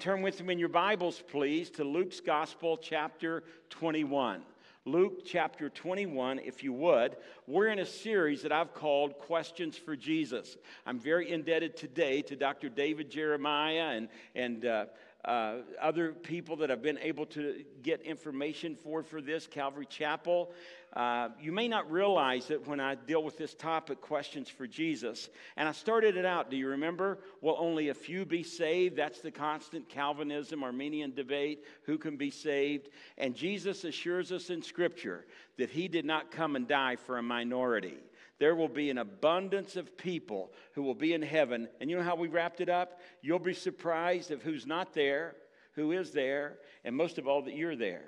Turn with me in your Bibles, please, to Luke's Gospel, chapter 21. Luke chapter 21, if you would. We're in a series that I've called Questions for Jesus. I'm very indebted today to Dr. David Jeremiah and, and uh, uh, other people that have been able to get information for for this calvary chapel. Uh, you may not realize that when i deal with this topic questions for jesus and i started it out do you remember? Will only a few be saved. That's the constant calvinism Arminian debate who can be saved? And jesus assures us in scripture that he did not come and die for a minority there will be an abundance of people who will be in heaven. And you know how we wrapped it up? You'll be surprised of who's not there, who is there, and most of all, that you're there.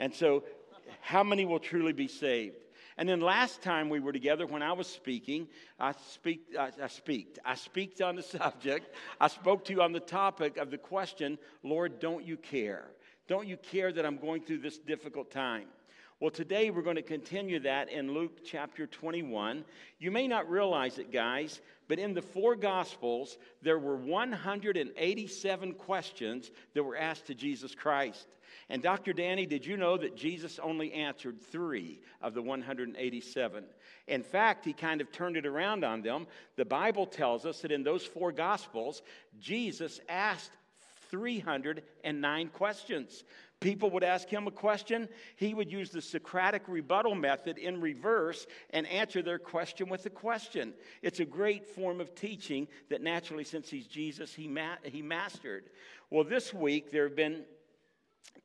And so, how many will truly be saved? And then last time we were together, when I was speaking, I speak, I, I speak, I speak on the subject. I spoke to you on the topic of the question, Lord, don't you care? Don't you care that I'm going through this difficult time? Well, today we're going to continue that in Luke chapter 21. You may not realize it, guys, but in the four Gospels, there were 187 questions that were asked to Jesus Christ. And Dr. Danny, did you know that Jesus only answered three of the 187? In fact, he kind of turned it around on them. The Bible tells us that in those four Gospels, Jesus asked 309 questions. People would ask him a question, he would use the Socratic rebuttal method in reverse and answer their question with a question. It's a great form of teaching that naturally, since he's Jesus, he, ma- he mastered. Well, this week there have been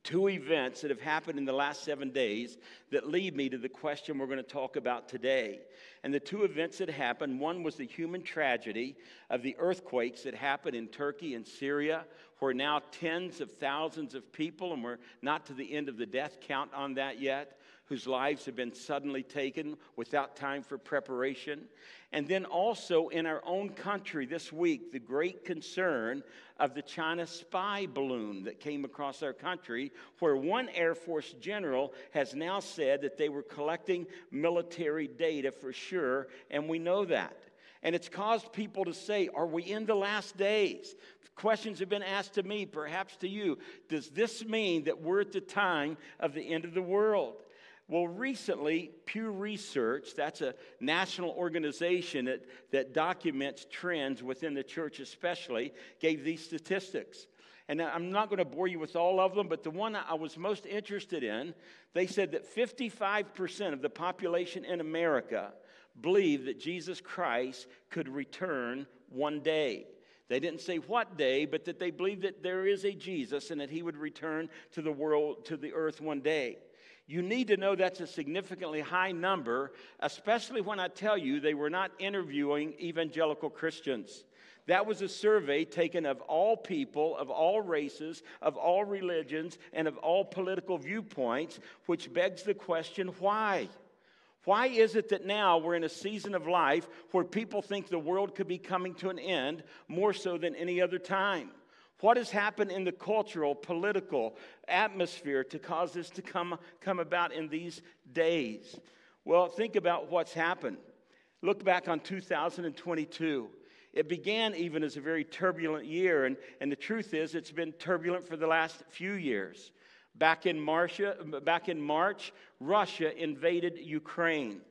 two events that have happened in the last seven days that lead me to the question we're going to talk about today. And the two events that happened one was the human tragedy of the earthquakes that happened in Turkey and Syria, where now tens of thousands of people, and we're not to the end of the death count on that yet, whose lives have been suddenly taken without time for preparation. And then also in our own country this week, the great concern of the China spy balloon that came across our country, where one Air Force general has now said that they were collecting military data for sure, and we know that. And it's caused people to say, Are we in the last days? Questions have been asked to me, perhaps to you. Does this mean that we're at the time of the end of the world? Well, recently, Pew Research, that's a national organization that, that documents trends within the church, especially, gave these statistics. And I'm not going to bore you with all of them, but the one I was most interested in, they said that 55% of the population in America believe that Jesus Christ could return one day. They didn't say what day, but that they believe that there is a Jesus and that he would return to the world, to the earth one day. You need to know that's a significantly high number, especially when I tell you they were not interviewing evangelical Christians. That was a survey taken of all people, of all races, of all religions, and of all political viewpoints, which begs the question why? Why is it that now we're in a season of life where people think the world could be coming to an end more so than any other time? What has happened in the cultural, political atmosphere to cause this to come, come about in these days? Well, think about what's happened. Look back on 2022. It began even as a very turbulent year, and, and the truth is, it's been turbulent for the last few years. Back in, March, back in March, Russia invaded Ukraine.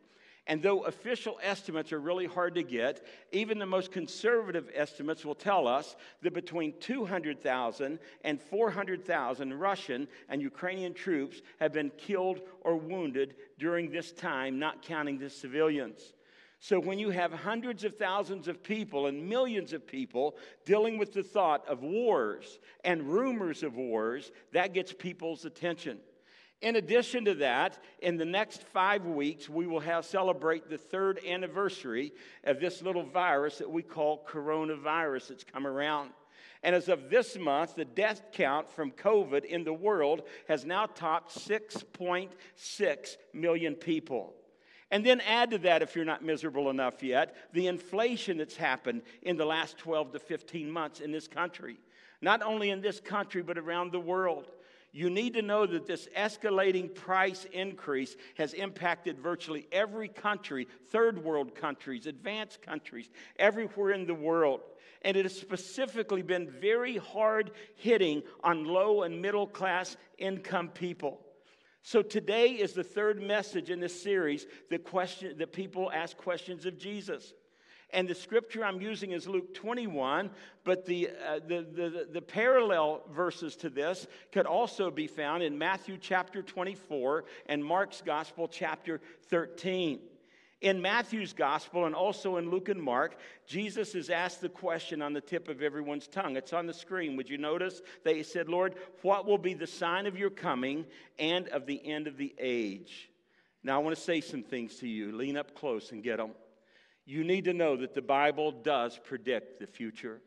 And though official estimates are really hard to get, even the most conservative estimates will tell us that between 200,000 and 400,000 Russian and Ukrainian troops have been killed or wounded during this time, not counting the civilians. So, when you have hundreds of thousands of people and millions of people dealing with the thought of wars and rumors of wars, that gets people's attention. In addition to that, in the next five weeks, we will have celebrate the third anniversary of this little virus that we call coronavirus that's come around. And as of this month, the death count from COVID in the world has now topped 6.6 million people. And then add to that, if you're not miserable enough yet, the inflation that's happened in the last 12 to 15 months in this country. Not only in this country, but around the world. You need to know that this escalating price increase has impacted virtually every country, third world countries, advanced countries, everywhere in the world. And it has specifically been very hard hitting on low and middle class income people. So today is the third message in this series that, question, that people ask questions of Jesus. And the scripture I'm using is Luke 21, but the, uh, the, the, the, parallel verses to this could also be found in Matthew chapter 24 and Mark's gospel chapter 13. In Matthew's gospel and also in Luke and Mark, Jesus is asked the question on the tip of everyone's tongue. It's on the screen. Would you notice? They said, Lord, what will be the sign of your coming and of the end of the age? Now, I want to say some things to you. Lean up close and get them. You need to know that the Bible does predict the future.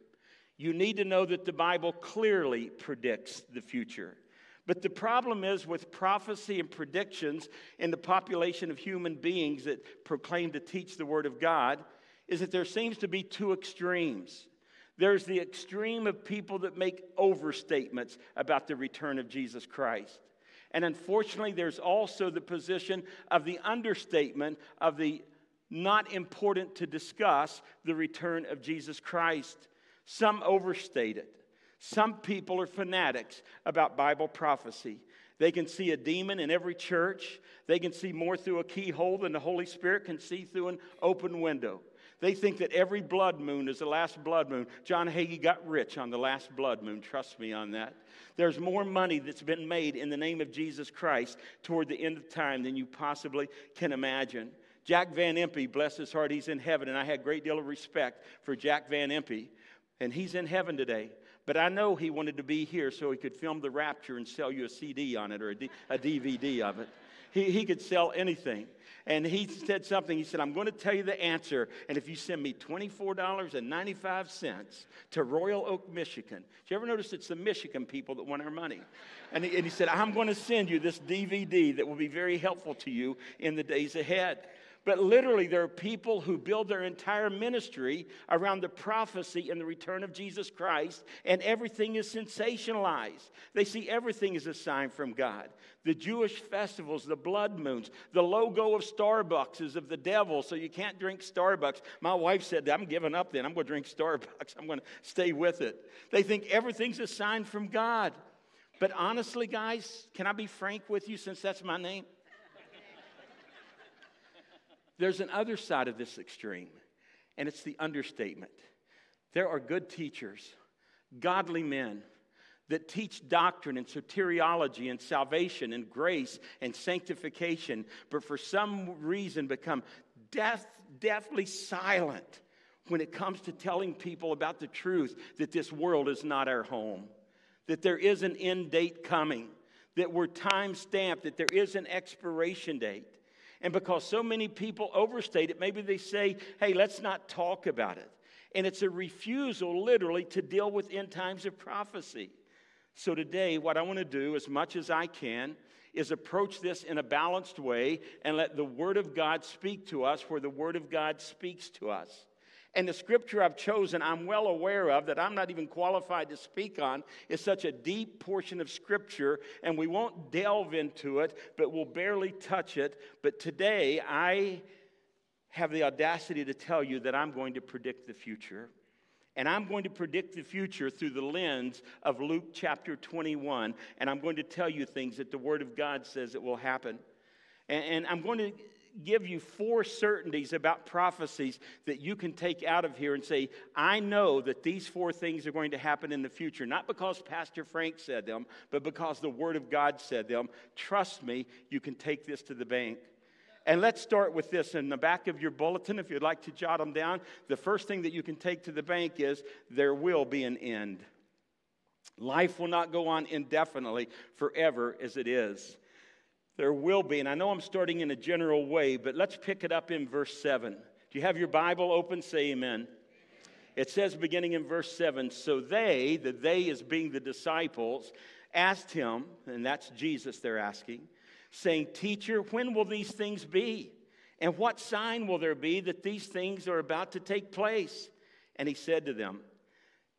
You need to know that the Bible clearly predicts the future. But the problem is with prophecy and predictions in the population of human beings that proclaim to teach the Word of God is that there seems to be two extremes. There's the extreme of people that make overstatements about the return of Jesus Christ. And unfortunately, there's also the position of the understatement of the not important to discuss the return of Jesus Christ. Some overstate it. Some people are fanatics about Bible prophecy. They can see a demon in every church. They can see more through a keyhole than the Holy Spirit can see through an open window. They think that every blood moon is the last blood moon. John Hagee got rich on the last blood moon. Trust me on that. There's more money that's been made in the name of Jesus Christ toward the end of time than you possibly can imagine. Jack Van Impe, bless his heart, he's in heaven, and I had a great deal of respect for Jack Van Impe, and he's in heaven today. But I know he wanted to be here so he could film the rapture and sell you a CD on it or a, D- a DVD of it. He, he could sell anything. And he said something. He said, I'm going to tell you the answer. And if you send me $24.95 to Royal Oak, Michigan, did you ever notice it's the Michigan people that want our money? And he, and he said, I'm going to send you this DVD that will be very helpful to you in the days ahead. But literally, there are people who build their entire ministry around the prophecy and the return of Jesus Christ, and everything is sensationalized. They see everything as a sign from God. The Jewish festivals, the blood moons, the logo of Starbucks is of the devil, so you can't drink Starbucks. My wife said, I'm giving up then. I'm going to drink Starbucks. I'm going to stay with it. They think everything's a sign from God. But honestly, guys, can I be frank with you since that's my name? There's an other side of this extreme, and it's the understatement. There are good teachers, godly men that teach doctrine and soteriology and salvation and grace and sanctification, but for some reason become death, deathly silent when it comes to telling people about the truth that this world is not our home, that there is an end date coming, that we're time stamped, that there is an expiration date. And because so many people overstate it, maybe they say, hey, let's not talk about it. And it's a refusal, literally, to deal with end times of prophecy. So today, what I want to do, as much as I can, is approach this in a balanced way and let the Word of God speak to us where the Word of God speaks to us. And the scripture I've chosen, I'm well aware of, that I'm not even qualified to speak on, is such a deep portion of scripture, and we won't delve into it, but we'll barely touch it. But today, I have the audacity to tell you that I'm going to predict the future. And I'm going to predict the future through the lens of Luke chapter 21. And I'm going to tell you things that the Word of God says it will happen. And, and I'm going to give you four certainties about prophecies that you can take out of here and say, I know that these four things are going to happen in the future, not because Pastor Frank said them, but because the Word of God said them. Trust me, you can take this to the bank. And let's start with this in the back of your bulletin, if you'd like to jot them down. The first thing that you can take to the bank is there will be an end. Life will not go on indefinitely forever as it is there will be. And I know I'm starting in a general way, but let's pick it up in verse 7. Do you have your Bible open? Say amen. It says, beginning in verse 7 So they, the they is being the disciples, asked him, and that's Jesus they're asking, saying, Teacher, when will these things be? And what sign will there be that these things are about to take place? And he said to them,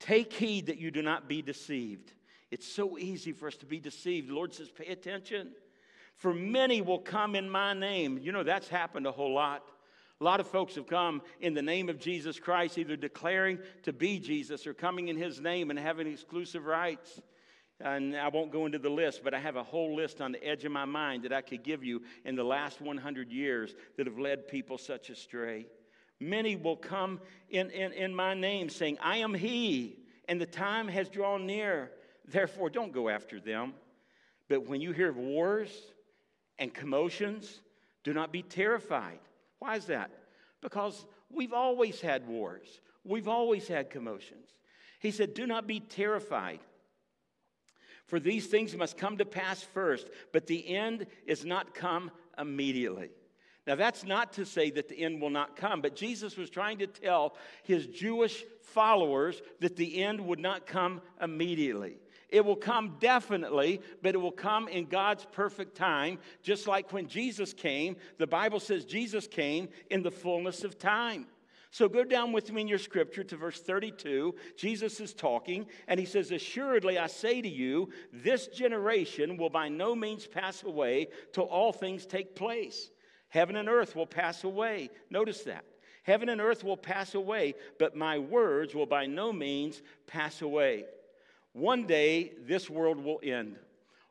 Take heed that you do not be deceived. It's so easy for us to be deceived. The Lord says, pay attention. For many will come in my name. You know, that's happened a whole lot. A lot of folks have come in the name of Jesus Christ, either declaring to be Jesus or coming in his name and having exclusive rights. And I won't go into the list, but I have a whole list on the edge of my mind that I could give you in the last 100 years that have led people such astray. Many will come in, in, in my name saying, I am he, and the time has drawn near. Therefore, don't go after them. But when you hear of wars and commotions, do not be terrified. Why is that? Because we've always had wars, we've always had commotions. He said, Do not be terrified. For these things must come to pass first, but the end is not come immediately. Now, that's not to say that the end will not come, but Jesus was trying to tell his Jewish followers that the end would not come immediately. It will come definitely, but it will come in God's perfect time, just like when Jesus came. The Bible says Jesus came in the fullness of time. So go down with me in your scripture to verse 32. Jesus is talking, and he says, Assuredly, I say to you, this generation will by no means pass away till all things take place. Heaven and earth will pass away. Notice that. Heaven and earth will pass away, but my words will by no means pass away. One day, this world will end.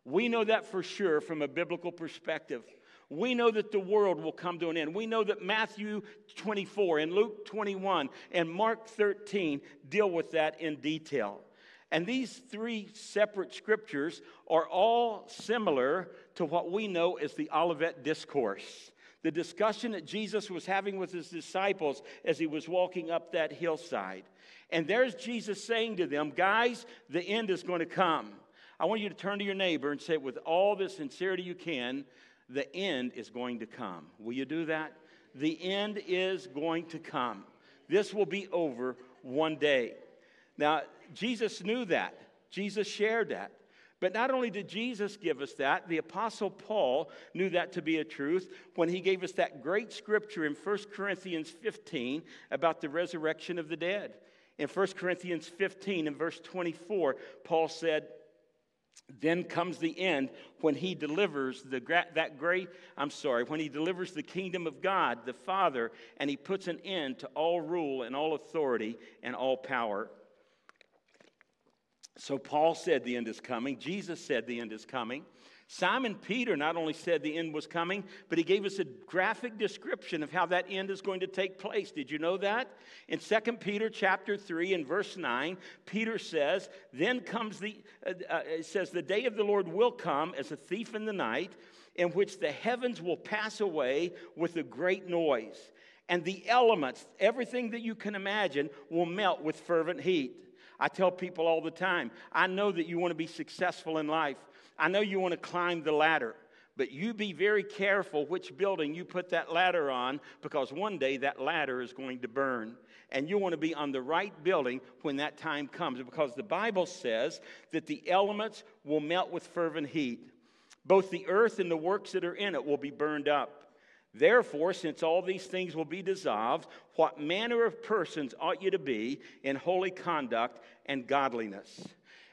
We know that for sure from a biblical perspective. We know that the world will come to an end. We know that Matthew 24 and Luke 21 and Mark 13 deal with that in detail. And these three separate scriptures are all similar to what we know as the Olivet Discourse, the discussion that Jesus was having with his disciples as he was walking up that hillside. And there's Jesus saying to them, Guys, the end is going to come. I want you to turn to your neighbor and say, with all the sincerity you can, the end is going to come. Will you do that? The end is going to come. This will be over one day. Now, Jesus knew that. Jesus shared that. But not only did Jesus give us that, the Apostle Paul knew that to be a truth when he gave us that great scripture in 1 Corinthians 15 about the resurrection of the dead. In 1 Corinthians 15 and verse 24, Paul said, then comes the end when he delivers the, that great, I'm sorry, when he delivers the kingdom of God, the Father, and he puts an end to all rule and all authority and all power. So Paul said the end is coming. Jesus said the end is coming. Simon Peter not only said the end was coming, but he gave us a graphic description of how that end is going to take place. Did you know that? In 2 Peter chapter 3 and verse 9, Peter says, Then comes the, uh, uh, says, the day of the Lord will come as a thief in the night, in which the heavens will pass away with a great noise. And the elements, everything that you can imagine, will melt with fervent heat. I tell people all the time, I know that you want to be successful in life. I know you want to climb the ladder, but you be very careful which building you put that ladder on because one day that ladder is going to burn. And you want to be on the right building when that time comes because the Bible says that the elements will melt with fervent heat. Both the earth and the works that are in it will be burned up. Therefore, since all these things will be dissolved, what manner of persons ought you to be in holy conduct and godliness?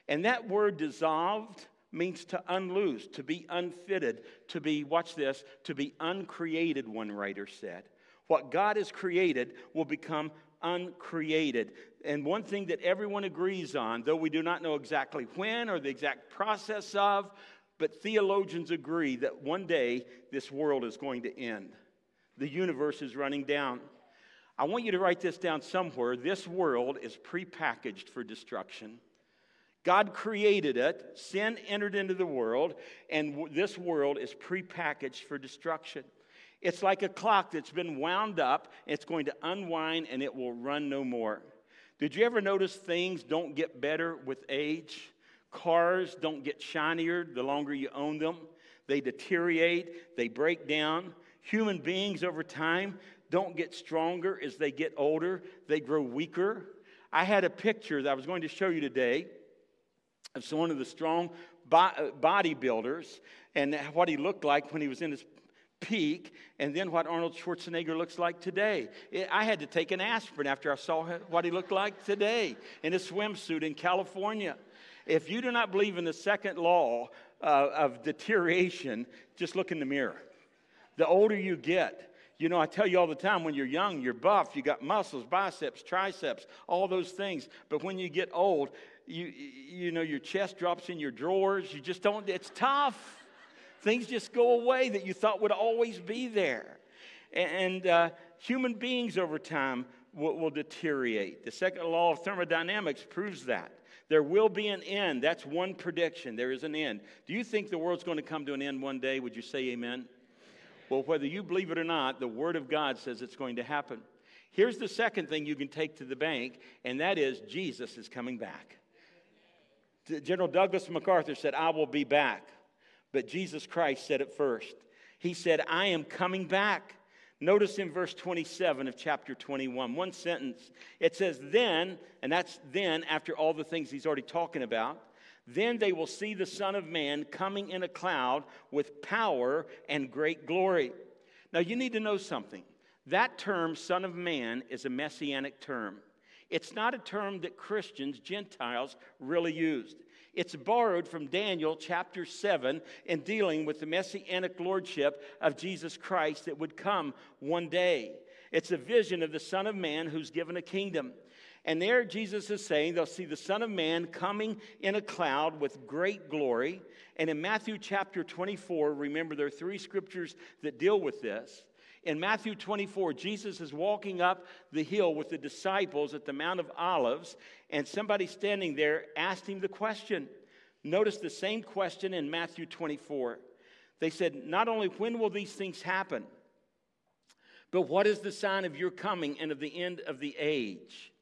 And that word dissolved means to unloose, to be unfitted, to be, watch this, to be uncreated, one writer said. What God has created will become uncreated. And one thing that everyone agrees on, though we do not know exactly when or the exact process of, but theologians agree that one day this world is going to end. The universe is running down. I want you to write this down somewhere. This world is prepackaged for destruction. God created it, sin entered into the world, and this world is prepackaged for destruction. It's like a clock that's been wound up, it's going to unwind and it will run no more. Did you ever notice things don't get better with age? Cars don't get shinier the longer you own them, they deteriorate, they break down. Human beings over time don't get stronger as they get older, they grow weaker. I had a picture that I was going to show you today of one of the strong bodybuilders and what he looked like when he was in his peak, and then what Arnold Schwarzenegger looks like today. I had to take an aspirin after I saw what he looked like today in a swimsuit in California. If you do not believe in the second law uh, of deterioration, just look in the mirror. The older you get, you know, I tell you all the time when you're young, you're buff, you got muscles, biceps, triceps, all those things. But when you get old, you, you know, your chest drops in your drawers. You just don't, it's tough. Things just go away that you thought would always be there. And uh, human beings over time will, will deteriorate. The second law of thermodynamics proves that. There will be an end. That's one prediction. There is an end. Do you think the world's going to come to an end one day? Would you say amen? Well, whether you believe it or not, the Word of God says it's going to happen. Here's the second thing you can take to the bank, and that is Jesus is coming back. General Douglas MacArthur said, I will be back. But Jesus Christ said it first. He said, I am coming back. Notice in verse 27 of chapter 21, one sentence. It says, Then, and that's then after all the things he's already talking about, then they will see the Son of Man coming in a cloud with power and great glory. Now, you need to know something. That term, Son of Man, is a messianic term. It's not a term that Christians, Gentiles, really used. It's borrowed from Daniel chapter 7 in dealing with the messianic lordship of Jesus Christ that would come one day. It's a vision of the Son of Man who's given a kingdom. And there Jesus is saying they'll see the Son of Man coming in a cloud with great glory. And in Matthew chapter 24, remember there are three scriptures that deal with this. In Matthew 24, Jesus is walking up the hill with the disciples at the Mount of Olives, and somebody standing there asked him the question. Notice the same question in Matthew 24. They said, Not only when will these things happen, but what is the sign of your coming and of the end of the age?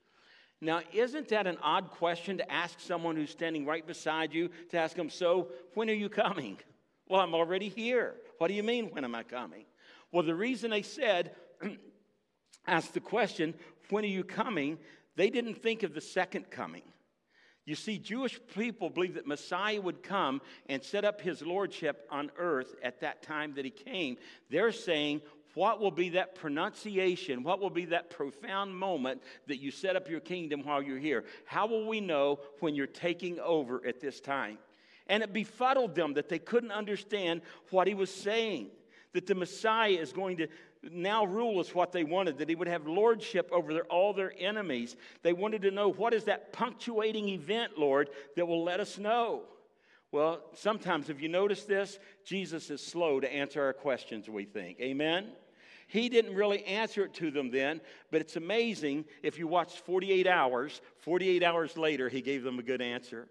Now, isn't that an odd question to ask someone who's standing right beside you to ask them, So, when are you coming? Well, I'm already here. What do you mean, when am I coming? Well, the reason they said, ask the question, when are you coming? They didn't think of the second coming. You see, Jewish people believed that Messiah would come and set up his lordship on earth at that time that he came. They're saying, what will be that pronunciation? What will be that profound moment that you set up your kingdom while you're here? How will we know when you're taking over at this time? And it befuddled them that they couldn't understand what he was saying that the Messiah is going to now rule us what they wanted, that he would have lordship over their, all their enemies. They wanted to know what is that punctuating event, Lord, that will let us know. Well, sometimes, if you notice this, Jesus is slow to answer our questions, we think. Amen? He didn't really answer it to them then, but it's amazing if you watch 48 hours, 48 hours later, he gave them a good answer.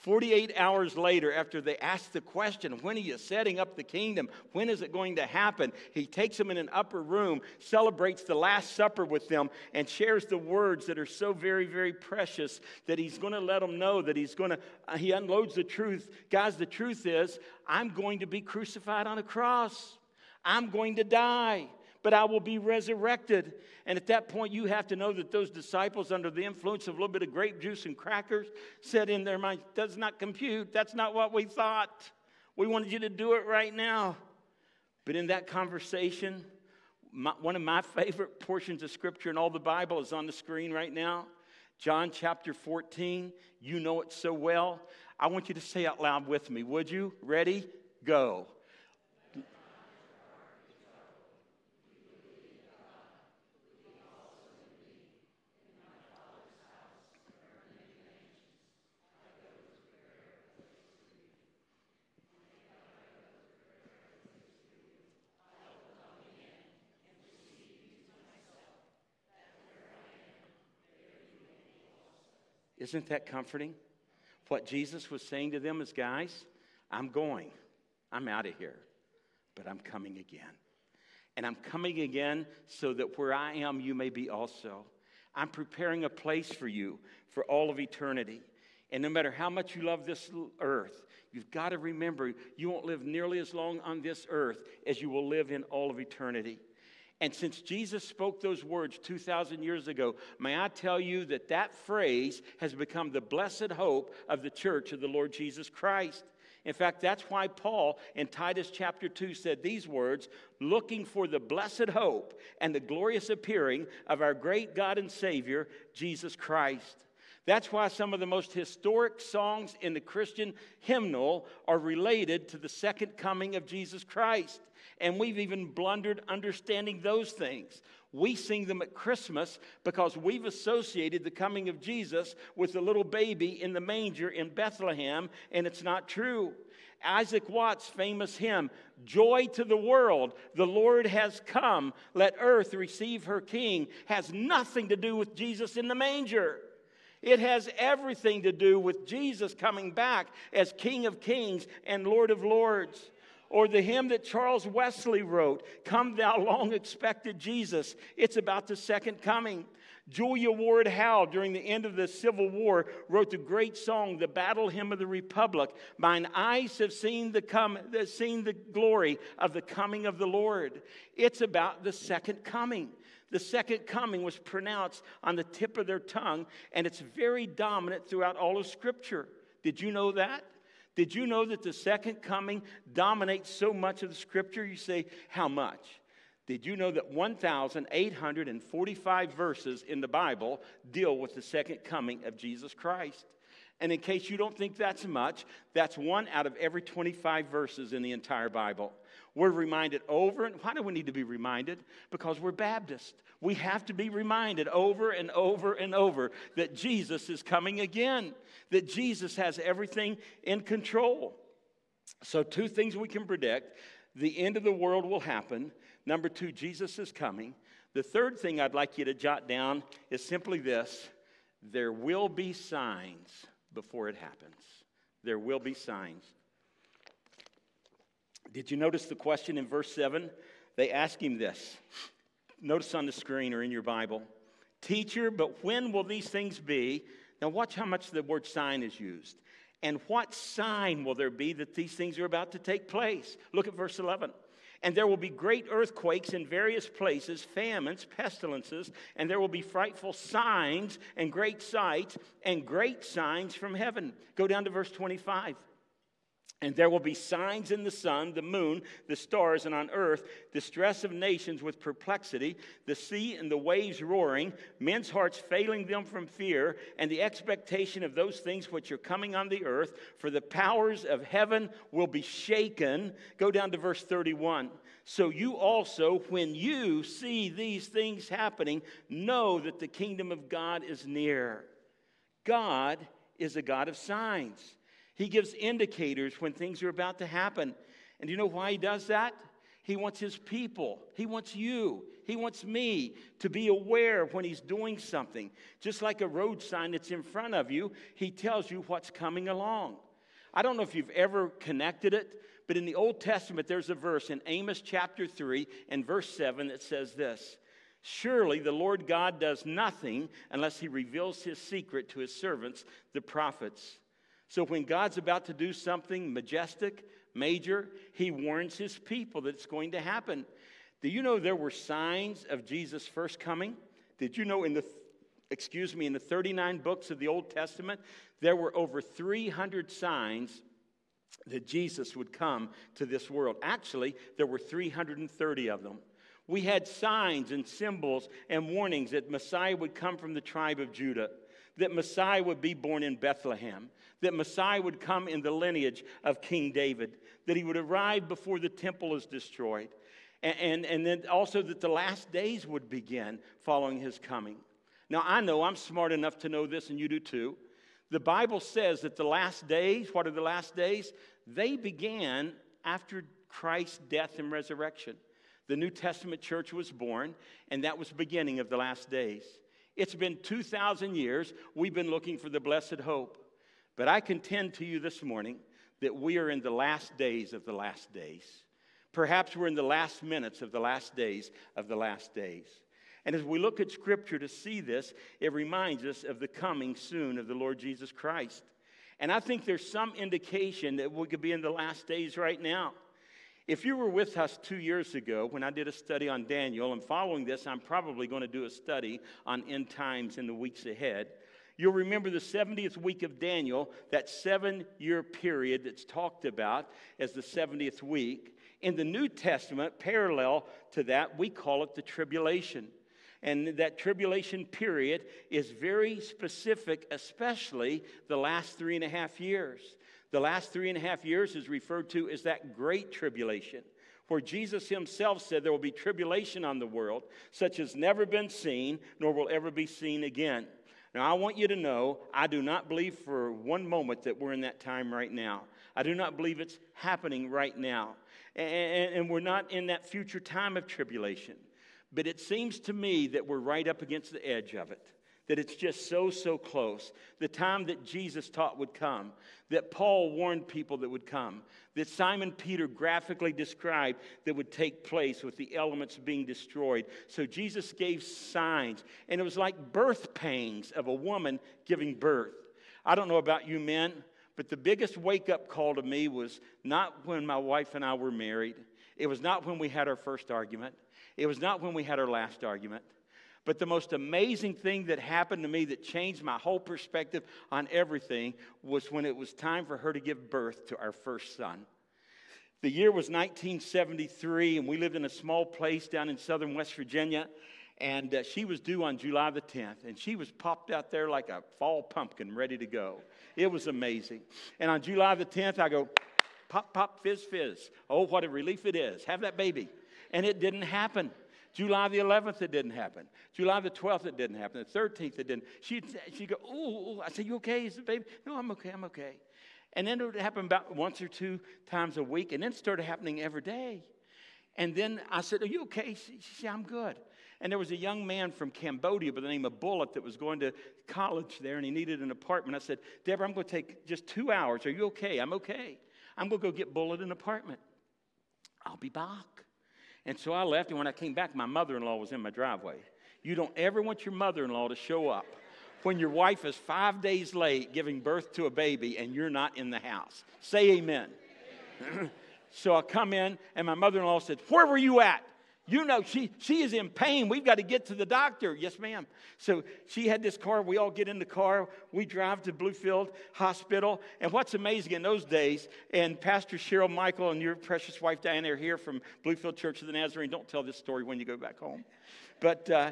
48 hours later, after they ask the question, When are you setting up the kingdom? When is it going to happen? He takes them in an upper room, celebrates the Last Supper with them, and shares the words that are so very, very precious that he's going to let them know that he's going to, uh, he unloads the truth. Guys, the truth is, I'm going to be crucified on a cross, I'm going to die but I will be resurrected. And at that point, you have to know that those disciples, under the influence of a little bit of grape juice and crackers, said in their mind, Does not compute. That's not what we thought. We wanted you to do it right now. But in that conversation, my, one of my favorite portions of scripture in all the Bible is on the screen right now. John chapter 14. You know it so well. I want you to say out loud with me, would you? Ready? Go. Isn't that comforting? What Jesus was saying to them is, guys, I'm going. I'm out of here, but I'm coming again. And I'm coming again so that where I am, you may be also. I'm preparing a place for you for all of eternity. And no matter how much you love this earth, you've got to remember you won't live nearly as long on this earth as you will live in all of eternity. And since Jesus spoke those words 2,000 years ago, may I tell you that that phrase has become the blessed hope of the church of the Lord Jesus Christ. In fact, that's why Paul in Titus chapter 2 said these words looking for the blessed hope and the glorious appearing of our great God and Savior, Jesus Christ. That's why some of the most historic songs in the Christian hymnal are related to the second coming of Jesus Christ. And we've even blundered understanding those things. We sing them at Christmas because we've associated the coming of Jesus with the little baby in the manger in Bethlehem, and it's not true. Isaac Watts' famous hymn, Joy to the World, the Lord has come, let earth receive her king, has nothing to do with Jesus in the manger. It has everything to do with Jesus coming back as King of Kings and Lord of Lords. Or the hymn that Charles Wesley wrote, Come Thou Long Expected Jesus. It's about the second coming. Julia Ward Howe, during the end of the Civil War, wrote the great song, The Battle Hymn of the Republic. Mine eyes have seen the, come, seen the glory of the coming of the Lord. It's about the second coming. The second coming was pronounced on the tip of their tongue, and it's very dominant throughout all of Scripture. Did you know that? Did you know that the second coming dominates so much of the Scripture? You say, How much? Did you know that 1,845 verses in the Bible deal with the second coming of Jesus Christ? And in case you don't think that's much, that's one out of every 25 verses in the entire Bible. We're reminded over and why do we need to be reminded? Because we're Baptist. We have to be reminded over and over and over that Jesus is coming again, that Jesus has everything in control. So, two things we can predict the end of the world will happen, Number two, Jesus is coming. The third thing I'd like you to jot down is simply this there will be signs before it happens. There will be signs. Did you notice the question in verse 7? They ask him this. Notice on the screen or in your Bible Teacher, but when will these things be? Now, watch how much the word sign is used. And what sign will there be that these things are about to take place? Look at verse 11. And there will be great earthquakes in various places, famines, pestilences, and there will be frightful signs and great sights and great signs from heaven. Go down to verse 25. And there will be signs in the sun, the moon, the stars, and on earth, distress of nations with perplexity, the sea and the waves roaring, men's hearts failing them from fear, and the expectation of those things which are coming on the earth, for the powers of heaven will be shaken. Go down to verse 31. So you also, when you see these things happening, know that the kingdom of God is near. God is a God of signs. He gives indicators when things are about to happen. And do you know why he does that? He wants his people, he wants you, he wants me to be aware when he's doing something. Just like a road sign that's in front of you, he tells you what's coming along. I don't know if you've ever connected it, but in the Old Testament, there's a verse in Amos chapter 3 and verse 7 that says this Surely the Lord God does nothing unless he reveals his secret to his servants, the prophets. So when God's about to do something majestic, major, he warns his people that it's going to happen. Do you know there were signs of Jesus' first coming? Did you know in the excuse me, in the 39 books of the Old Testament, there were over 300 signs that Jesus would come to this world. Actually, there were 330 of them. We had signs and symbols and warnings that Messiah would come from the tribe of Judah, that Messiah would be born in Bethlehem, that Messiah would come in the lineage of King David, that he would arrive before the temple is destroyed, and, and, and then also that the last days would begin following his coming. Now, I know I'm smart enough to know this, and you do too. The Bible says that the last days, what are the last days? They began after Christ's death and resurrection. The New Testament church was born, and that was the beginning of the last days. It's been 2,000 years. We've been looking for the blessed hope. But I contend to you this morning that we are in the last days of the last days. Perhaps we're in the last minutes of the last days of the last days. And as we look at Scripture to see this, it reminds us of the coming soon of the Lord Jesus Christ. And I think there's some indication that we could be in the last days right now. If you were with us two years ago when I did a study on Daniel, and following this, I'm probably going to do a study on end times in the weeks ahead. You'll remember the 70th week of Daniel, that seven year period that's talked about as the 70th week. In the New Testament, parallel to that, we call it the tribulation. And that tribulation period is very specific, especially the last three and a half years. The last three and a half years is referred to as that great tribulation, where Jesus himself said there will be tribulation on the world, such as never been seen, nor will ever be seen again. Now, I want you to know, I do not believe for one moment that we're in that time right now. I do not believe it's happening right now. And, and, we're not in that future time of tribulation. But it seems to me that we're right up against the edge of it, that it's just so, so close. The time that Jesus taught would come, that Paul warned people that would come, that Simon Peter graphically described that would take place with the elements being destroyed. So Jesus gave signs, and it was like birth pangs of a woman giving birth. I don't know about you men, but the biggest wake up call to me was not when my wife and I were married. It was not when we had our first argument. It was not when we had our last argument. But the most amazing thing that happened to me that changed my whole perspective on everything was when it was time for her to give birth to our first son. The year was 1973, and we lived in a small place down in southern West Virginia. And uh, she was due on July the 10th, and she was popped out there like a fall pumpkin ready to go. It was amazing. And on July the 10th, I go, pop, pop, fizz, fizz. Oh, what a relief it is. Have that baby. And it didn't happen. July the 11th, it didn't happen. July the 12th, it didn't happen. The 13th, it didn't. She'd, she'd go, oh, I said, you okay? Is baby? No, I'm okay, I'm okay. And then it would happen about once or two times a week, and then it started happening every day. And then I said, Are you okay? She, she said, I'm good. And there was a young man from Cambodia by the name of Bullet that was going to college there and he needed an apartment. I said, Deborah, I'm going to take just two hours. Are you okay? I'm okay. I'm going to go get Bullet an apartment. I'll be back. And so I left, and when I came back, my mother in law was in my driveway. You don't ever want your mother in law to show up when your wife is five days late giving birth to a baby and you're not in the house. Say amen. so I come in, and my mother in law said, Where were you at? You know, she, she is in pain. We've got to get to the doctor. Yes, ma'am. So she had this car. We all get in the car. We drive to Bluefield Hospital. And what's amazing in those days, and Pastor Cheryl Michael and your precious wife Diana are here from Bluefield Church of the Nazarene. Don't tell this story when you go back home. But uh,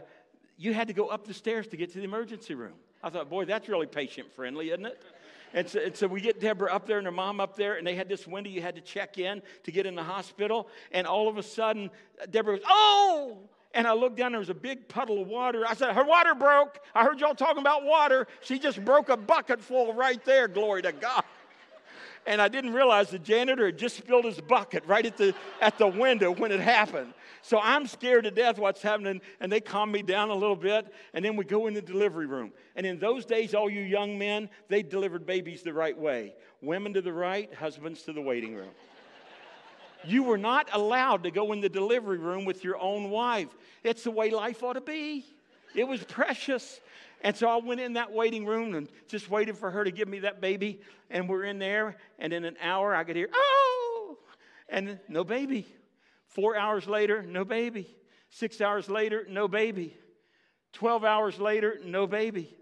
you had to go up the stairs to get to the emergency room. I thought, boy, that's really patient friendly, isn't it? And so, and so, we get Deborah up there and her mom up there, and they had this window you had to check in to get in the hospital. And all of a sudden, Deborah goes, Oh! And I looked down, there was a big puddle of water. I said, Her water broke. I heard y'all talking about water. She just broke a bucket full right there. Glory to God and I didn't realize the janitor had just spilled his bucket right at the, at the window when it happened. So I'm scared to death what's happening, and they calm me down a little bit, and then we go in the delivery room. And in those days, all you young men, they delivered babies the right way women to the right, husbands to the waiting room. you were not allowed to go in the delivery room with your own wife. It's the way life ought to be. It was precious. And so I went in that waiting room and just waited for her to give me that baby. And we're in there, and in an hour I could hear, oh, and no baby. Four hours later, no baby. Six hours later, no baby. 12 hours later, no baby.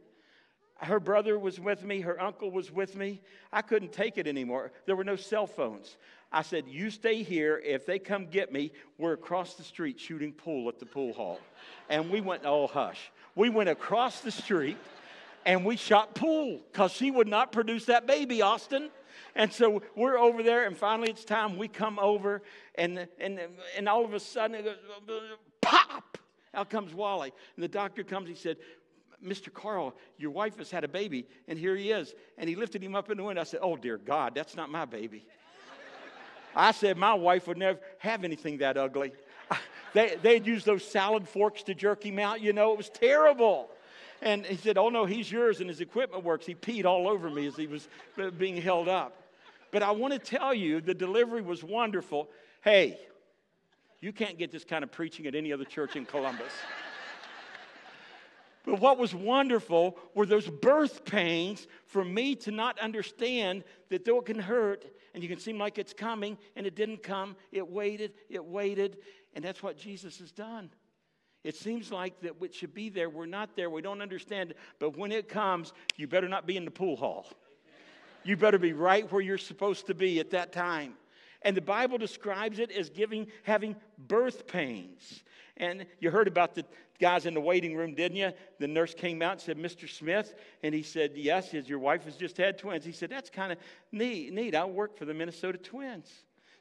Her brother was with me, her uncle was with me. I couldn't take it anymore. There were no cell phones. I said, You stay here. If they come get me, we're across the street shooting pool at the pool hall. And we went, Oh, hush we went across the street and we shot pool because she would not produce that baby, Austin. And so we're over there, and finally it's time we come over, and, and, and all of a sudden, it goes, pop! Out comes Wally. And the doctor comes, he said, Mr. Carl, your wife has had a baby, and here he is. And he lifted him up in the window. I said, Oh, dear God, that's not my baby. I said, My wife would never have anything that ugly. They, they'd use those salad forks to jerk him out. You know, it was terrible. And he said, Oh, no, he's yours, and his equipment works. He peed all over me as he was being held up. But I want to tell you, the delivery was wonderful. Hey, you can't get this kind of preaching at any other church in Columbus. But what was wonderful were those birth pains for me to not understand that though it can hurt and you can seem like it's coming and it didn't come, it waited, it waited, and that's what Jesus has done. It seems like that it should be there. We're not there. We don't understand. But when it comes, you better not be in the pool hall. You better be right where you're supposed to be at that time. And the Bible describes it as giving, having birth pains. And you heard about the guys in the waiting room, didn't you? The nurse came out and said, Mr. Smith. And he said, Yes, his, your wife has just had twins. He said, That's kind of neat, neat. I work for the Minnesota Twins.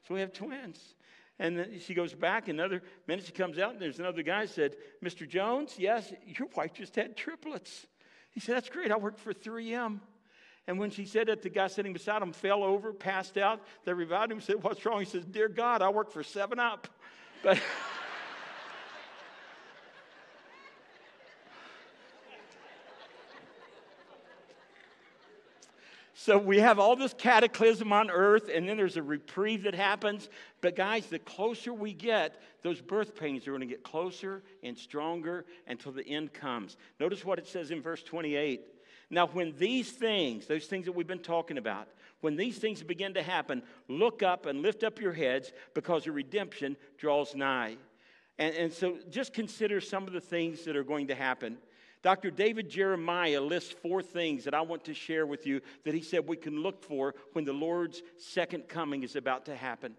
So we have twins. And then she goes back, another minute she comes out, and there's another guy said, Mr. Jones, yes, your wife just had triplets. He said, That's great. I work for 3M. And when she said that, the guy sitting beside him fell over, passed out. They revived him, said, What's wrong? He says, Dear God, I work for 7 Up. But. So we have all this cataclysm on earth, and then there's a reprieve that happens. But guys, the closer we get, those birth pains are going to get closer and stronger until the end comes. Notice what it says in verse 28. Now, when these things, those things that we've been talking about, when these things begin to happen, look up and lift up your heads because your redemption draws nigh. And, and so just consider some of the things that are going to happen. Dr. David Jeremiah lists four things that I want to share with you that he said we can look for when the Lord's second coming is about to happen.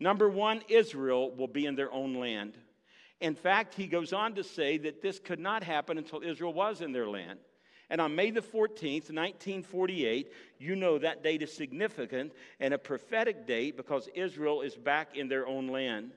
Number one, Israel will be in their own land. In fact, he goes on to say that this could not happen until Israel was in their land. And on May the 14th, 1948, you know that date is significant and a prophetic date because Israel is back in their own land.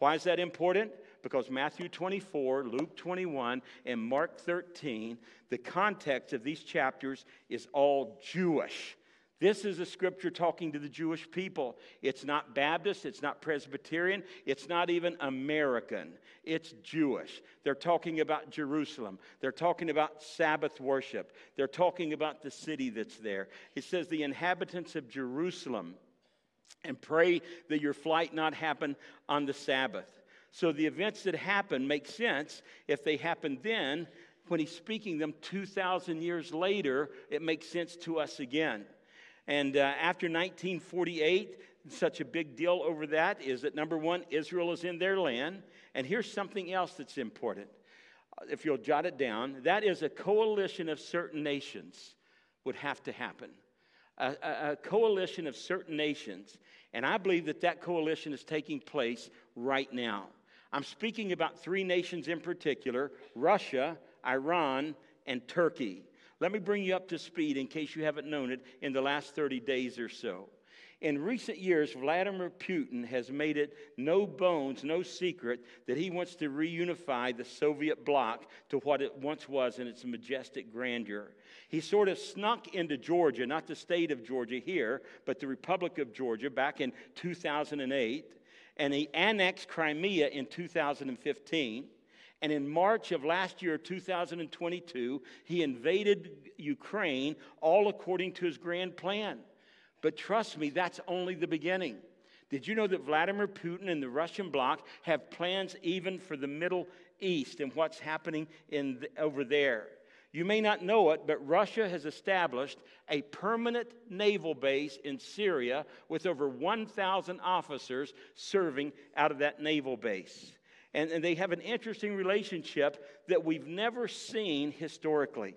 Why is that important? Because Matthew 24, Luke 21, and Mark 13, the context of these chapters is all Jewish. This is a scripture talking to the Jewish people. It's not Baptist, it's not Presbyterian, it's not even American. It's Jewish. They're talking about Jerusalem. They're talking about Sabbath worship. They're talking about the city that's there. It says, The inhabitants of Jerusalem, and pray that your flight not happen on the Sabbath. So the events that happen make sense if they happened then. When he's speaking them 2,000 years later, it makes sense to us again. And uh, after 1948, such a big deal over that is that number one, Israel is in their land. And here's something else that's important. If you'll jot it down, that is a coalition of certain nations would have to happen. A, a, a coalition of certain nations. And I believe that that coalition is taking place right now. I'm speaking about three nations in particular Russia, Iran, and Turkey. Let me bring you up to speed in case you haven't known it in the last 30 days or so. In recent years, Vladimir Putin has made it no bones, no secret that he wants to reunify the Soviet bloc to what it once was in its majestic grandeur. He sort of snuck into Georgia, not the state of Georgia here, but the Republic of Georgia back in 2008 and he annexed Crimea in 2015. And in March of last year, 2022, he invaded Ukraine, all according to his grand plan. But trust me, that's only the beginning. Did you know that Vladimir Putin and the Russian bloc have plans even for the Middle East and what's happening in the, over there? You may not know it, but Russia has established a permanent naval base in Syria with over 1,000 officers serving out of that naval base. And, and they have an interesting relationship that we've never seen historically.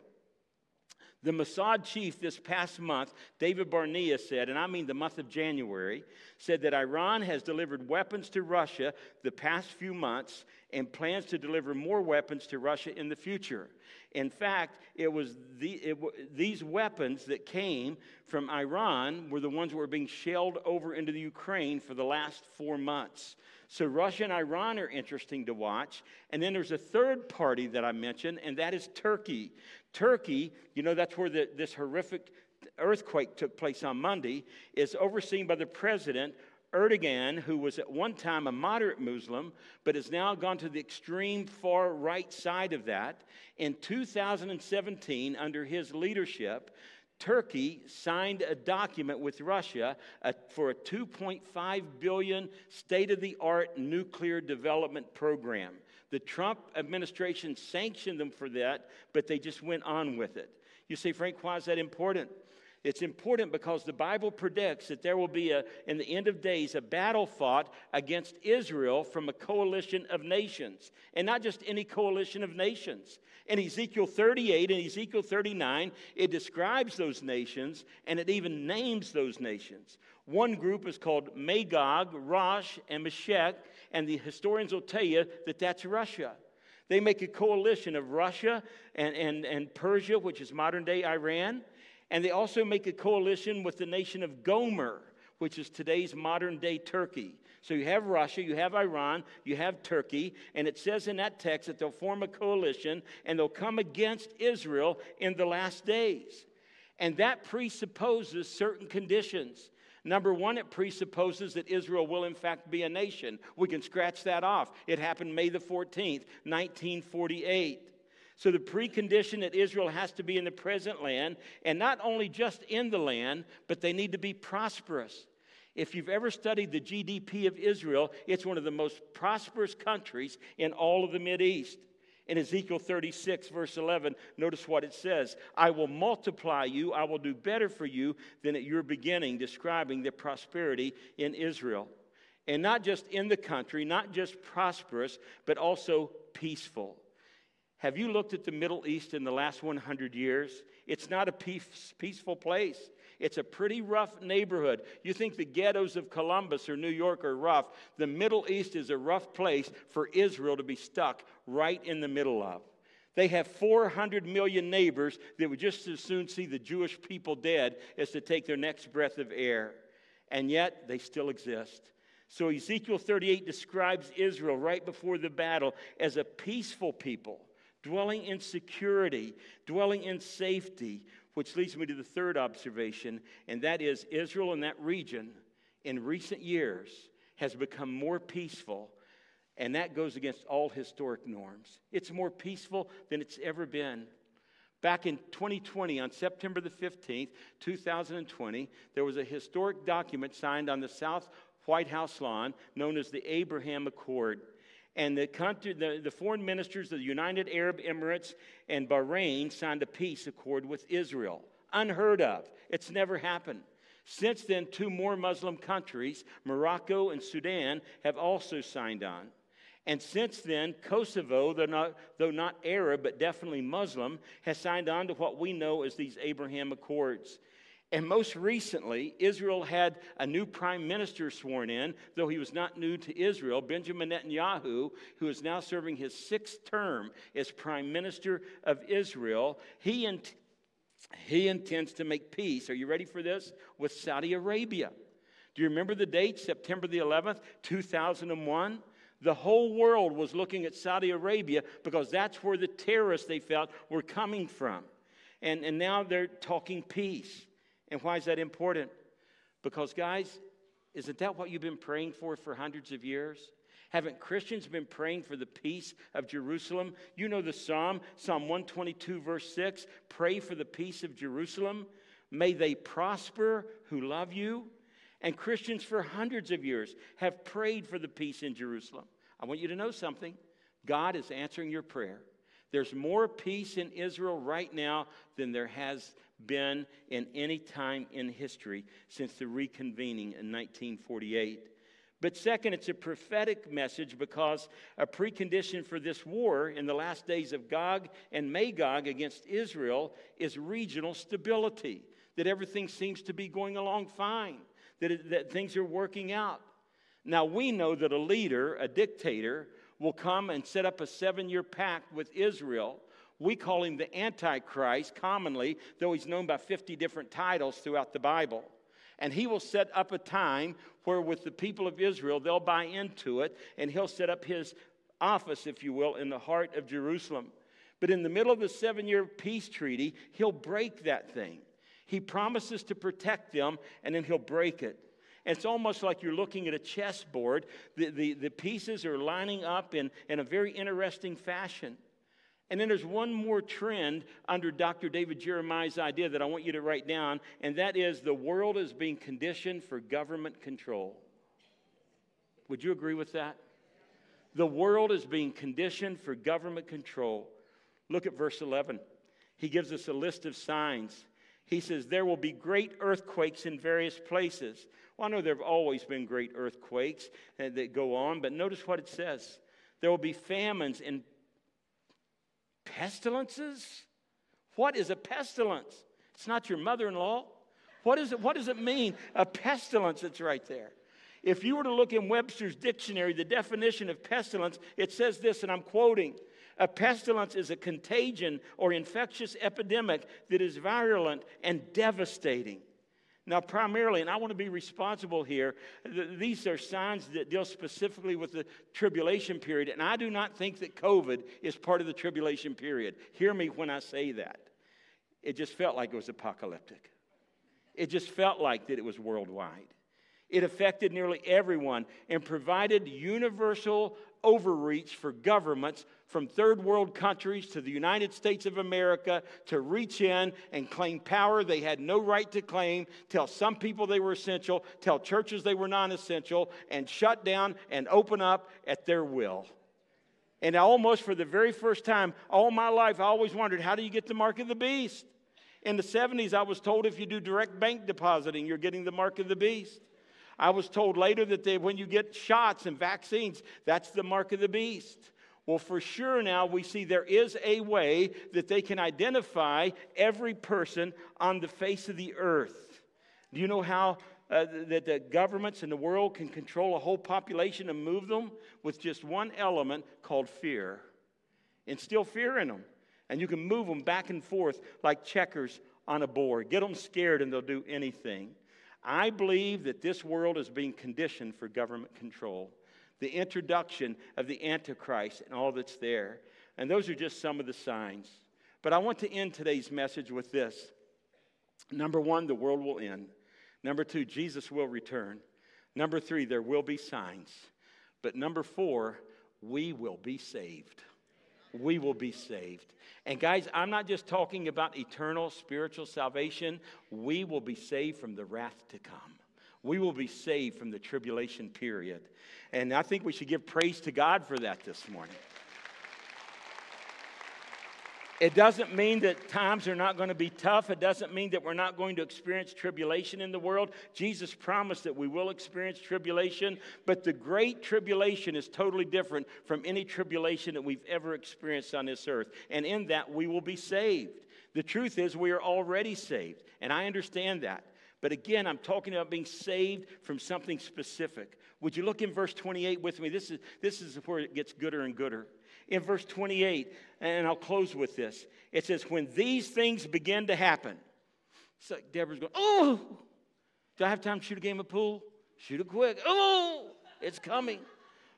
The Mossad chief this past month, David Barnea, said, and I mean the month of January, said that Iran has delivered weapons to Russia the past few months and plans to deliver more weapons to Russia in the future. In fact, it was the, it, these weapons that came from Iran were the ones that were being shelled over into the Ukraine for the last four months. So Russia and Iran are interesting to watch. And then there's a third party that I mentioned, and that is Turkey. Turkey, you know, that's where the, this horrific earthquake took place on Monday, is overseen by the president Erdogan, who was at one time a moderate Muslim, but has now gone to the extreme far right side of that. In 2017, under his leadership, Turkey signed a document with Russia uh, for a 2.5 billion state-of-the-art nuclear development program. The Trump administration sanctioned them for that, but they just went on with it. You say, Frank, why is that important? It's important because the Bible predicts that there will be, a, in the end of days, a battle fought against Israel from a coalition of nations. And not just any coalition of nations. In Ezekiel 38 and Ezekiel 39, it describes those nations and it even names those nations. One group is called Magog, Rosh, and Meshech, and the historians will tell you that that's Russia. They make a coalition of Russia and, and, and Persia, which is modern day Iran and they also make a coalition with the nation of Gomer, which is today's modern day Turkey. So you have Russia, you have Iran, you have Turkey, and it says in that text that they'll form a coalition and they'll come against Israel in the last days. And that presupposes certain conditions. Number one, it presupposes that Israel will, in fact, be a nation. We can scratch that off. It happened May the 14th, 1948. So, the precondition that Israel has to be in the present land, and not only just in the land, but they need to be prosperous. If you've ever studied the GDP of Israel, it's one of the most prosperous countries in all of the East. In Ezekiel 36, verse 11, notice what it says I will multiply you, I will do better for you than at your beginning, describing the prosperity in Israel. And not just in the country, not just prosperous, but also peaceful. Have you looked at the Middle East in the last 100 years? It's not a peace, peaceful place. It's a pretty rough neighborhood. You think the ghettos of Columbus or New York are rough. The Middle East is a rough place for Israel to be stuck right in the middle of. They have 400 million neighbors that would just as soon see the Jewish people dead as to take their next breath of air. And yet, they still exist. So, Ezekiel 38 describes Israel right before the battle as a peaceful people dwelling in security, dwelling in safety, which leads me to the third observation, and that is Israel in that region in recent years has become more peaceful, and that goes against all historic norms. It's more peaceful than it's ever been. Back in 2020, on September the 15th, 2020, there was a historic document signed on the South White House lawn known as the Abraham Accord and the, country, the, the foreign ministers of the United Arab Emirates and Bahrain signed a peace accord with Israel. Unheard of. It's never happened. Since then, two more Muslim countries, Morocco and Sudan, have also signed on. And since then, Kosovo, though not, though not Arab but definitely Muslim, has signed on to what we know as these Abraham Accords. And most recently, Israel had a new prime minister sworn in, though he was not new to Israel, Benjamin Netanyahu, who is now serving his sixth term as prime minister of Israel. He, in, he intends to make peace, are you ready for this? With Saudi Arabia. Do you remember the date, September the 11th, 2001? The whole world was looking at Saudi Arabia because that's where the terrorists they felt were coming from. And, and now they're talking peace. And why is that important? Because, guys, isn't that what you've been praying for for hundreds of years? Haven't Christians been praying for the peace of Jerusalem? You know the psalm, Psalm 122, verse 6 pray for the peace of Jerusalem. May they prosper who love you. And Christians for hundreds of years have prayed for the peace in Jerusalem. I want you to know something God is answering your prayer. There's more peace in Israel right now than there has been in any time in history since the reconvening in 1948. But second, it's a prophetic message because a precondition for this war in the last days of Gog and Magog against Israel is regional stability, that everything seems to be going along fine, that, it, that things are working out. Now, we know that a leader, a dictator, will come and set up a seven year pact with Israel we call him the Antichrist commonly, though he's known by 50 different titles throughout the Bible. And he will set up a time where, with the people of Israel, they'll buy into it, and he'll set up his office, if you will, in the heart of Jerusalem. But in the middle of the seven year peace treaty, he'll break that thing. He promises to protect them, and then he'll break it. It's almost like you're looking at a chessboard. The, the, the pieces are lining up in, in a very interesting fashion. And then there's one more trend under Dr. David Jeremiah's idea that I want you to write down, and that is the world is being conditioned for government control. Would you agree with that? The world is being conditioned for government control. Look at verse 11. He gives us a list of signs. He says, There will be great earthquakes in various places. Well, I know there have always been great earthquakes that go on, but notice what it says. There will be famines and pestilences. What is a pestilence? It's not your mother in law. What, is it, what does it mean? A pestilence, that's right there. If you were to look in Webster's dictionary, the definition of pestilence, it says this, and I'm quoting A pestilence is a contagion or infectious epidemic that is virulent and devastating. Now, primarily, and I want to be responsible here, th- these are signs that deal specifically with the tribulation period, and I do not think that COVID is part of the tribulation period. Hear me when I say that. It just felt like it was apocalyptic, it just felt like that it was worldwide. It affected nearly everyone and provided universal overreach for governments from third world countries to the United States of America to reach in and claim power they had no right to claim, tell some people they were essential, tell churches they were non essential, and shut down and open up at their will. And almost for the very first time, all my life, I always wondered how do you get the mark of the beast? In the 70s, I was told if you do direct bank depositing, you're getting the mark of the beast. I was told later that they, when you get shots and vaccines, that's the mark of the beast. Well, for sure now we see there is a way that they can identify every person on the face of the earth. Do you know how uh, that the governments in the world can control a whole population and move them with just one element called fear? Instill fear in them. And you can move them back and forth like checkers on a board. Get them scared and they'll do anything. I believe that this world is being conditioned for government control the introduction of the Antichrist and all that's there. And those are just some of the signs. But I want to end today's message with this. Number one, the world will end. Number two, Jesus will return. Number three, there will be signs. But number four, we will be saved. We will be saved. And guys, I'm not just talking about eternal spiritual salvation, we will be saved from the wrath to come we will be saved from the tribulation period. And I think we should give praise to God for that this morning. It doesn't mean that times are not going to be tough. It doesn't mean that we're not going to experience tribulation in the world. Jesus promised that we will experience tribulation, but the great tribulation is totally different from any tribulation that we've ever experienced on this earth. And in that, we will be saved. The truth is, we are already saved, and I understand that. But again, I'm talking about being saved from something specific. Would you look in verse 28 with me? This is, this is where it gets gooder and gooder. In verse 28, and I'll close with this it says, When these things begin to happen, so Deborah's going, Oh, do I have time to shoot a game of pool? Shoot it quick. Oh, it's coming.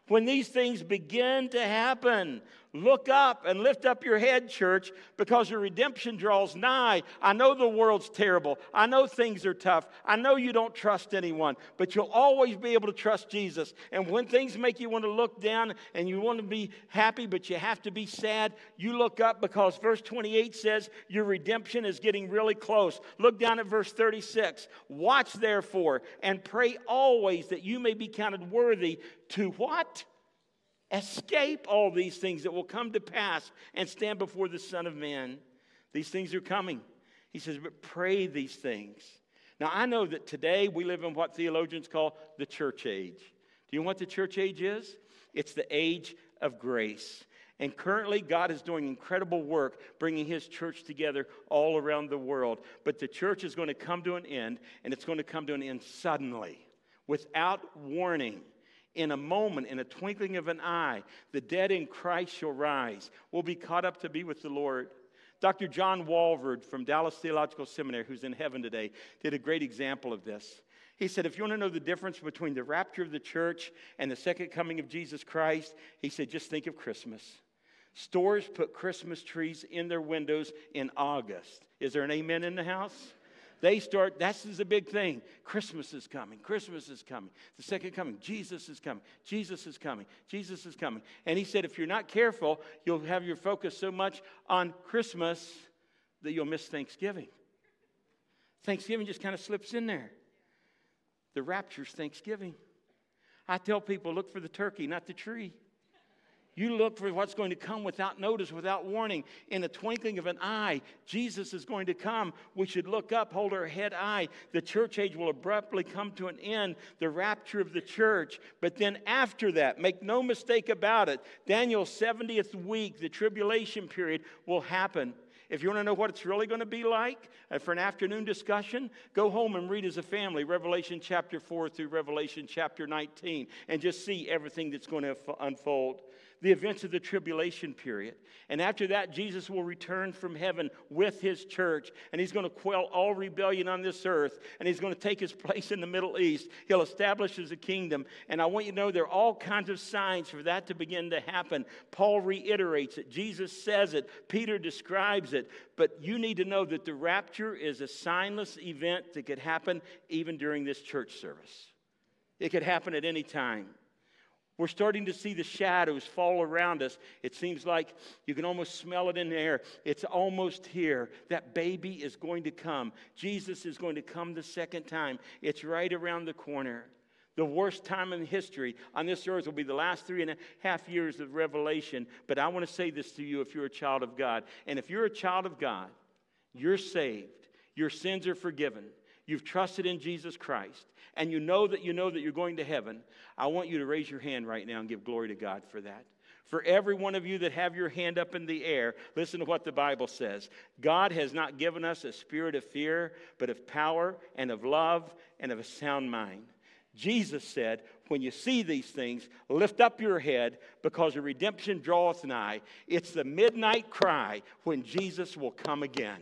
When these things begin to happen, Look up and lift up your head, church, because your redemption draws nigh. I know the world's terrible. I know things are tough. I know you don't trust anyone, but you'll always be able to trust Jesus. And when things make you want to look down and you want to be happy, but you have to be sad, you look up because verse 28 says your redemption is getting really close. Look down at verse 36. Watch therefore and pray always that you may be counted worthy to what? Escape all these things that will come to pass and stand before the Son of Man. These things are coming. He says, but pray these things. Now, I know that today we live in what theologians call the church age. Do you know what the church age is? It's the age of grace. And currently, God is doing incredible work bringing His church together all around the world. But the church is going to come to an end, and it's going to come to an end suddenly, without warning in a moment, in a twinkling of an eye, the dead in Christ shall rise. We'll be caught up to be with the Lord. Dr. John Walvoord from Dallas Theological Seminary, who's in heaven today, did a great example of this. He said, if you want to know the difference between the rapture of the church and the second coming of Jesus Christ, he said, just think of Christmas. Stores put Christmas trees in their windows in August. Is there an amen in the house? They start, this is a big thing. Christmas is coming. Christmas is coming. The second coming. Jesus is coming. Jesus is coming. Jesus is coming. And he said, if you're not careful, you'll have your focus so much on Christmas that you'll miss Thanksgiving. Thanksgiving just kind of slips in there. The rapture's Thanksgiving. I tell people, look for the turkey, not the tree. You look for what's going to come without notice, without warning. In the twinkling of an eye, Jesus is going to come. We should look up, hold our head high. The church age will abruptly come to an end, the rapture of the church. But then after that, make no mistake about it, Daniel's 70th week, the tribulation period, will happen. If you want to know what it's really going to be like uh, for an afternoon discussion, go home and read as a family Revelation chapter 4 through Revelation chapter 19 and just see everything that's going to unfold the events of the tribulation period. And after that, Jesus will return from heaven with his church, and he's going to quell all rebellion on this earth, and he's going to take his place in the Middle East. He'll establish his kingdom. And I want you to know there are all kinds of signs for that to begin to happen. Paul reiterates it, Jesus says it, Peter describes it. But you need to know that the rapture is a signless event that could happen even during this church service. It could happen at any time. We're starting to see the shadows fall around us. It seems like you can almost smell it in the air. It's almost here. That baby is going to come. Jesus is going to come the second time. It's right around the corner. The worst time in history on this earth will be the last three and a half years of Revelation. But I want to say this to you if you're a child of God. And if you're a child of God, you're saved, your sins are forgiven, you've trusted in Jesus Christ, and you know that you know that you're going to heaven, I want you to raise your hand right now and give glory to God for that. For every one of you that have your hand up in the air, listen to what the Bible says. God has not given us a spirit of fear, but of power and of love and of a sound mind. Jesus said, When you see these things, lift up your head because the redemption draweth nigh. It's the midnight cry when Jesus will come again.